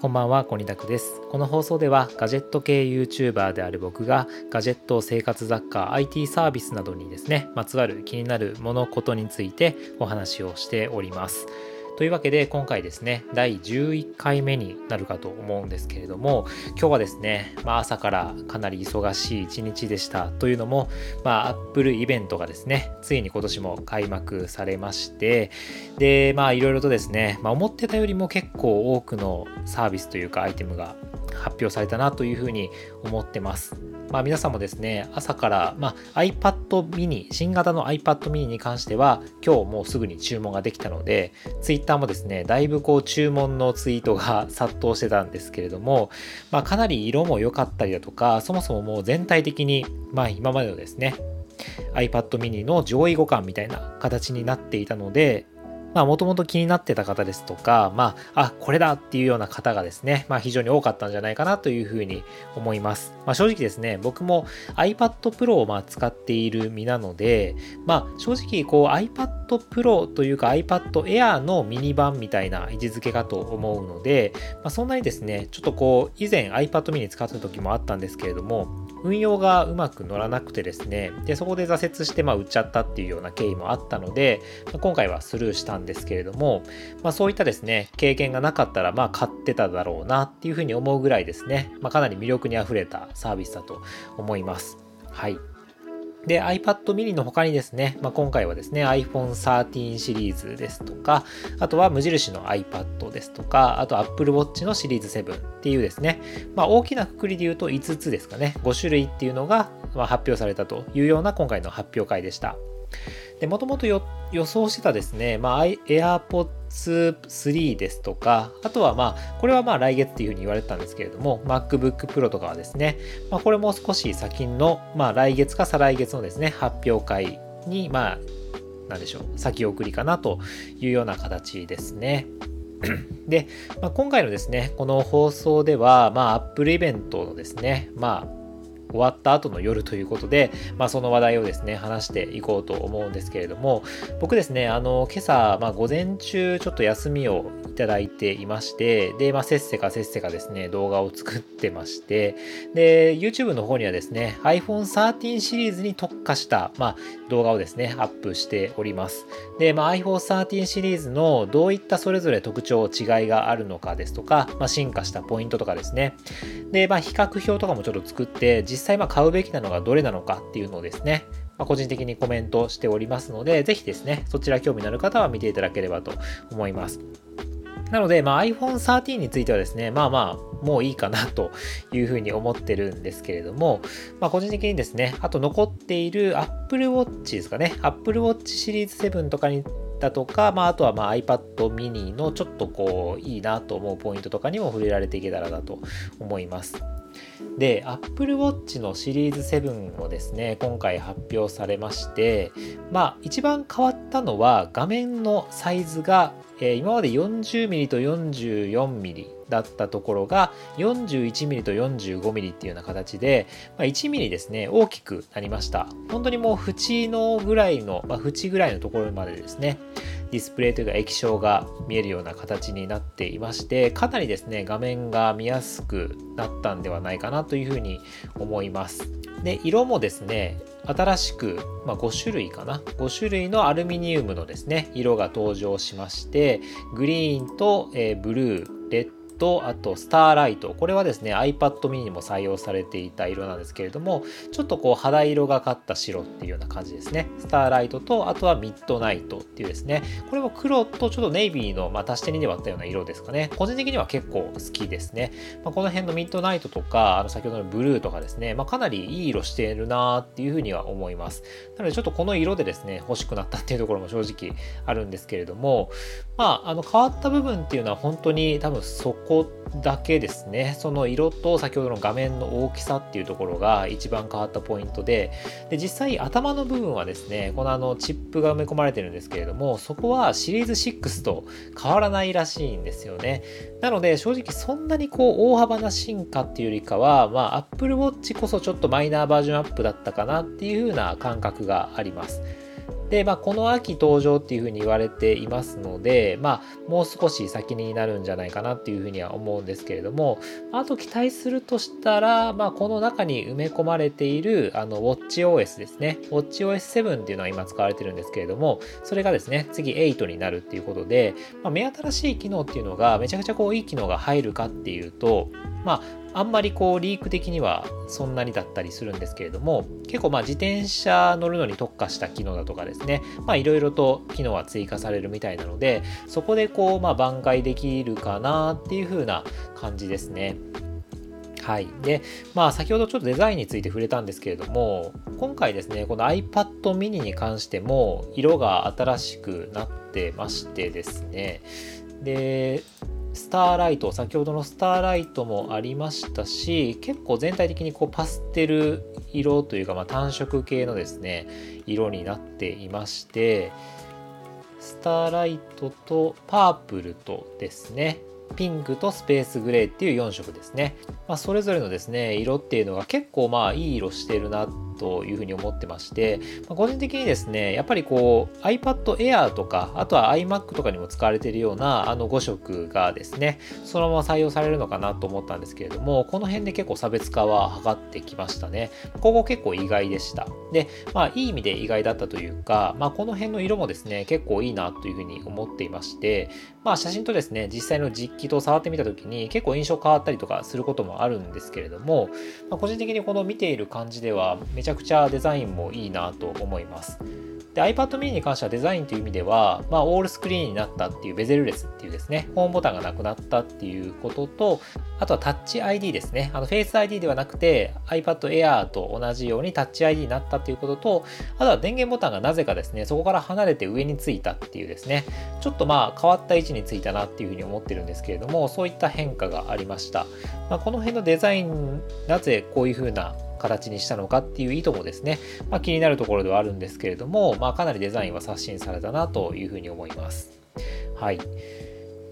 こんばんは、コニタクです。この放送ではガジェット系 YouTuber である僕がガジェット、生活雑貨、IT サービスなどにですね、まつわる気になるものことについてお話をしております。というわけで今回ですね、第11回目になるかと思うんですけれども、今日はですね、まあ、朝からかなり忙しい一日でしたというのも、まあ、Apple イベントがですね、ついに今年も開幕されまして、で、まあいろいろとですね、まあ、思ってたよりも結構多くのサービスというかアイテムが発表されたなというふうに思ってます。まあ、皆さんもですね、朝から、まあ、iPad mini、新型の iPad mini に関しては、今日もうすぐに注文ができたので、Twitter もですね、だいぶこう注文のツイートが殺到してたんですけれども、まあ、かなり色も良かったりだとか、そもそももう全体的に、まあ、今までのですね、iPad mini の上位互換みたいな形になっていたので、まあ、もともと気になってた方ですとか、まあ、あ、これだっていうような方がですね、まあ、非常に多かったんじゃないかなというふうに思います。まあ、正直ですね、僕も iPad Pro をまあ使っている身なので、まあ、正直、こう iPad Pro というか iPad Air のミニ版みたいな位置づけかと思うので、まあ、そんなにですね、ちょっとこう、以前 iPad mini 使った時もあったんですけれども、運用がうまく乗らなくてですね、で、そこで挫折してまあ売っちゃったっていうような経緯もあったので、まあ、今回はスルーしたんですけれども、まあそういったですね、経験がなかったらまあ買ってただろうなっていうふうに思うぐらいですね、まあかなり魅力にあふれたサービスだと思います。はい。で、iPad mini の他にですね、まあ、今回はですね、iPhone 13シリーズですとか、あとは無印の iPad ですとか、あと Apple Watch のシリーズ7っていうですね、まあ、大きな括りで言うと5つですかね、5種類っていうのが発表されたというような今回の発表会でした。で、もともと予想してたですね、まあ、AirPods 3ですとか、あとはまあ、これはまあ来月っていうふうに言われてたんですけれども、MacBook Pro とかはですね、まあ、これも少し先の、まあ来月か再来月のですね、発表会に、まあ、なんでしょう、先送りかなというような形ですね。で、まあ、今回のですね、この放送では、まあ、Apple イベントのですね、まあ、終わった後の夜ということで、まあ、その話題をですね、話していこうと思うんですけれども、僕ですね、あの、今朝、まあ、午前中、ちょっと休みをいただいていまして、で、まあ、せっせかせっせかですね、動画を作ってまして、で、YouTube の方にはですね、iPhone 13シリーズに特化した、まあ、動画をですね、アップしております。で、まあ、iPhone 13シリーズのどういったそれぞれ特徴、違いがあるのかですとか、まあ、進化したポイントとかですね。で、まあ、比較表とかもちょっと作って、実際まあ買うべきなのがどれなのかっていうのをですね、ま、個人的にコメントしておりますので、ぜひですね、そちら興味のある方は見ていただければと思います。なので、まあ、iPhone 13についてはですね、まあまあ、もういいかなというふうに思ってるんですけれども、まあ、個人的にですね、あと残っている Apple Watch ですかね、Apple Watch シリーズ7とかにだとか、まあ、あとはまあ iPad mini のちょっとこういいなと思うポイントとかにも触れられていけたらなと思います。で Apple Watch のシリーズ7をですね今回発表されましてまあ一番変わったのは画面のサイズが、えー、今まで 40mm と 44mm だったところが 41mm と 45mm っていうような形で、まあ、1mm ですね大きくなりました。本当にもう縁のぐらいの、まあ、縁ぐらいのところまでですね。ディスプレイというか液晶が見えるような形になっていましてかなりですね画面が見やすくなったんではないかなというふうに思います。で色もですね新しく、まあ、5種類かな？5種類のアルミニウムのですね色が登場しましてグリーンと、えー、ブルーレッと、あとスターライト。これはですね、iPad mini にも採用されていた色なんですけれども、ちょっとこう肌色がかった白っていうような感じですね。スターライトと、あとはミッドナイトっていうですね、これも黒とちょっとネイビーの、まあ、足して2で割ったような色ですかね。個人的には結構好きですね。まあ、この辺のミッドナイトとか、あの先ほどのブルーとかですね、まあ、かなりいい色してるなーっていうふうには思います。なのでちょっとこの色でですね、欲しくなったっていうところも正直あるんですけれども、まあ、あの変わった部分っていうのは本当に多分そここだけですね。その色と先ほどの画面の大きさっていうところが一番変わったポイントで。で実際頭の部分はですねこのあのチップが埋め込まれてるんですけれどもそこはシリーズ6と変わらないらしいんですよね。なので正直そんなにこう大幅な進化っていうよりかはまあ Apple Watch こそちょっとマイナーバージョンアップだったかなっていう風な感覚があります。で、まあ、この秋登場っていうふうに言われていますので、まあ、もう少し先になるんじゃないかなっていうふうには思うんですけれども、あと期待するとしたら、まあ、この中に埋め込まれているあの WatchOS ですね。WatchOS7 っていうのは今使われてるんですけれども、それがですね、次8になるっていうことで、まあ、目新しい機能っていうのがめちゃくちゃこういい機能が入るかっていうと、まあ、あんまりこうリーク的にはそんなにだったりするんですけれども結構まあ自転車乗るのに特化した機能だとかですねまあいろいろと機能は追加されるみたいなのでそこでこうまあ挽回できるかなっていう風な感じですね。はい。で、まあ先ほどちょっとデザインについて触れたんですけれども、今回ですね、この iPad mini に関しても色が新しくなってましてですね、で、スターライト先ほどのスターライトもありましたし結構全体的にこうパステル色というか、まあ、単色系のですね色になっていましてスターライトとパープルとですねピンクとスペースグレーっていう4色ですね、まあ、それぞれのですね色っていうのが結構まあいい色してるなってというふうに思ってまして、まあ、個人的にですね、やっぱりこう iPad Air とか、あとは iMac とかにも使われているようなあの5色がですね、そのまま採用されるのかなと思ったんですけれども、この辺で結構差別化は図ってきましたね。ここ結構意外でした。で、まあいい意味で意外だったというか、まあこの辺の色もですね、結構いいなというふうに思っていまして、まあ写真とですね、実際の実機と触ってみた時に結構印象変わったりとかすることもあるんですけれども、まあ、個人的にこの見ている感じではめちゃちゃくちゃデザインもいいなと思います。で iPad mini に関してはデザインという意味では、まあ、オールスクリーンになったっていうベゼルレスっていうですね、ホームボタンがなくなったっていうことと、あとはタッチ ID ですね。あの Face ID ではなくて iPad Air と同じようにタッチ ID になったっていうことと、あとは電源ボタンがなぜかですね、そこから離れて上についたっていうですね、ちょっとまあ変わった位置についたなっていうふうに思ってるんですけれども、そういった変化がありました。まあ、この辺のデザイン、なぜこういうふうな形にしたのかっていう意図もですね、まあ、気になるところではあるんですけれども、まあ、かなりデザインは刷新されたなというふうに思います。はい。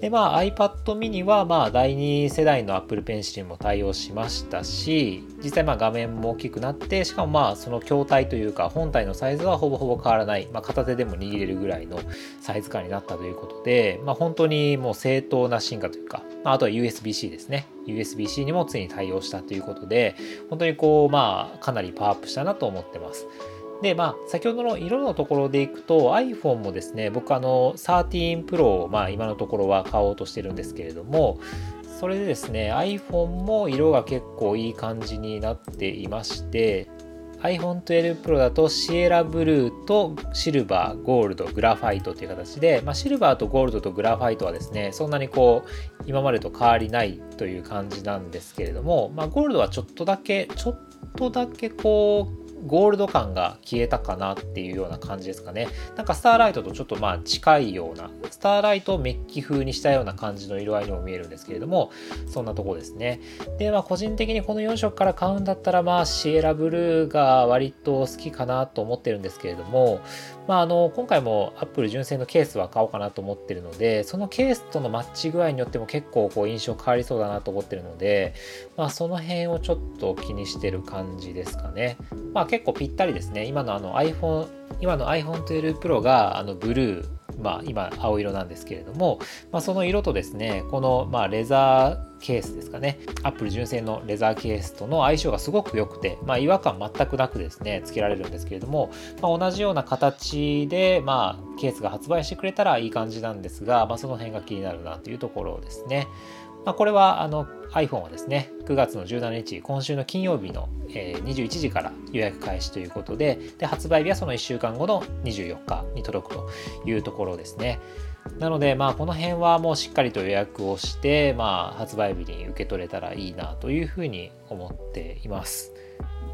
で、まあ iPad mini はまあ第2世代の Apple Pencil も対応しましたし、実際まあ画面も大きくなって、しかもまあその筐体というか本体のサイズはほぼほぼ変わらない、まあ片手でも握れるぐらいのサイズ感になったということで、まあ本当にもう正当な進化というか、まあとは USB-C ですね。USB-C にもついに対応したということで、本当にこうまあかなりパワーアップしたなと思ってます。で、まあ、先ほどの色のところでいくと iPhone もですね、僕あの13 Pro をまあ今のところは買おうとしてるんですけれども、それでですね、iPhone も色が結構いい感じになっていまして、iPhone 12 Pro だとシエラブルーとシルバー、ゴールド、グラファイトという形で、まあ、シルバーとゴールドとグラファイトはですね、そんなにこう、今までと変わりないという感じなんですけれども、まあ、ゴールドはちょっとだけ、ちょっとだけこう、ゴールド感が消えたかなっていうような感じですかね。なんかスターライトとちょっとまあ近いような、スターライトをメッキ風にしたような感じの色合いにも見えるんですけれども、そんなとこですね。で、まあ個人的にこの4色から買うんだったら、まあシエラブルーが割と好きかなと思ってるんですけれども、まああの、今回も Apple 純正のケースは買おうかなと思ってるので、そのケースとのマッチ具合によっても結構こう印象変わりそうだなと思ってるので、まあその辺をちょっと気にしてる感じですかね。まあ結結構ぴったりですね。今のあの iPhone、今の iPhone 12 Pro があのブルー、まあ今青色なんですけれども、まあ、その色とですね、このまあレザーケースですかね、Apple 純正のレザーケースとの相性がすごく良くて、まあ違和感全くなくですね、付けられるんですけれども、まあ、同じような形で、まあケースが発売してくれたらいい感じなんですが、まあその辺が気になるなというところですね。まあ、これはあの iPhone はですね、9月の17日、今週の金曜日の、えー、21時から予約開始ということでで、発売日はその1週間後の24日に届くというところですね。なので、まあ、この辺はもうしっかりと予約をして、まあ、発売日に受け取れたらいいなというふうに思っています。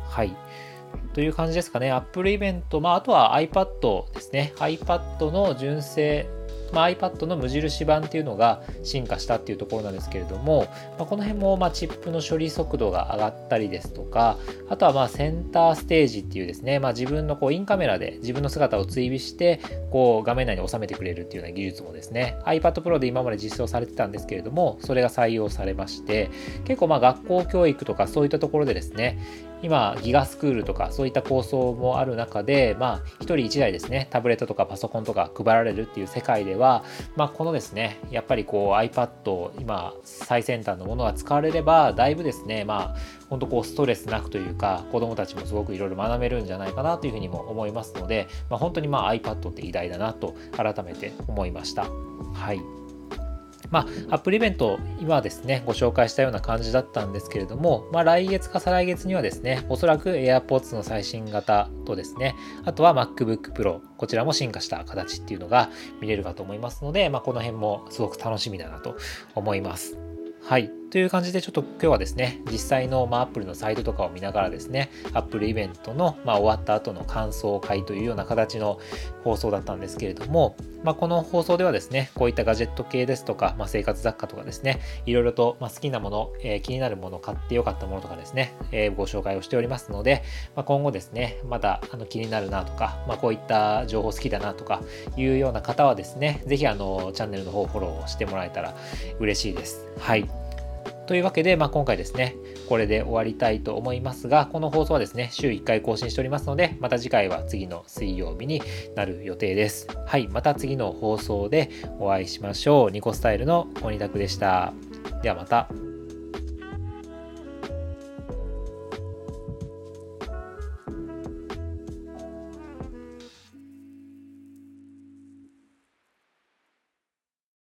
はい。という感じですかね。Apple イベント、まあ、あとは iPad ですね。iPad の純正まあ、iPad の無印版っていうのが進化したっていうところなんですけれども、まあ、この辺もまチップの処理速度が上がったりですとかあとはまあセンターステージっていうですね、まあ、自分のこうインカメラで自分の姿を追尾してこう画面内に収めてくれるっていうような技術もですね iPad Pro で今まで実装されてたんですけれどもそれが採用されまして結構ま学校教育とかそういったところでですね今ギガスクールとかそういった構想もある中でまあ1人1台ですねタブレットとかパソコンとか配られるっていう世界ではまあこのですねやっぱりこう iPad 今最先端のものが使われればだいぶですねまあ本当こうストレスなくというか子どもたちもすごくいろいろ学べるんじゃないかなというふうにも思いますので、まあ、本当にまあ iPad って偉大だなと改めて思いました。はいまあ、アップルイベント、今はですね、ご紹介したような感じだったんですけれども、まあ、来月か再来月にはですね、おそらく AirPods の最新型とですね、あとは MacBook Pro、こちらも進化した形っていうのが見れるかと思いますので、まあ、この辺もすごく楽しみだなと思います。はい。という感じで、ちょっと今日はですね、実際の、まあ、Apple のサイトとかを見ながらですね、Apple イベントの、まあ、終わった後の感想会というような形の放送だったんですけれども、まあ、この放送ではですね、こういったガジェット系ですとか、まあ、生活雑貨とかですね、いろいろと、ま、好きなもの、えー、気になるもの、買ってよかったものとかですね、えー、ご紹介をしておりますので、まあ、今後ですね、まだあの気になるなとか、ま、こういった情報好きだなとかいうような方はですね、ぜひあのチャンネルの方フォローしてもらえたら嬉しいです。はい。というわけで、まあ、今回ですね、これで終わりたいと思いますが、この放送はですね、週1回更新しておりますので、また次回は次の水曜日になる予定です。はい、また次の放送でお会いしましょう。ニコスタイルのコニタクでした。ではまた。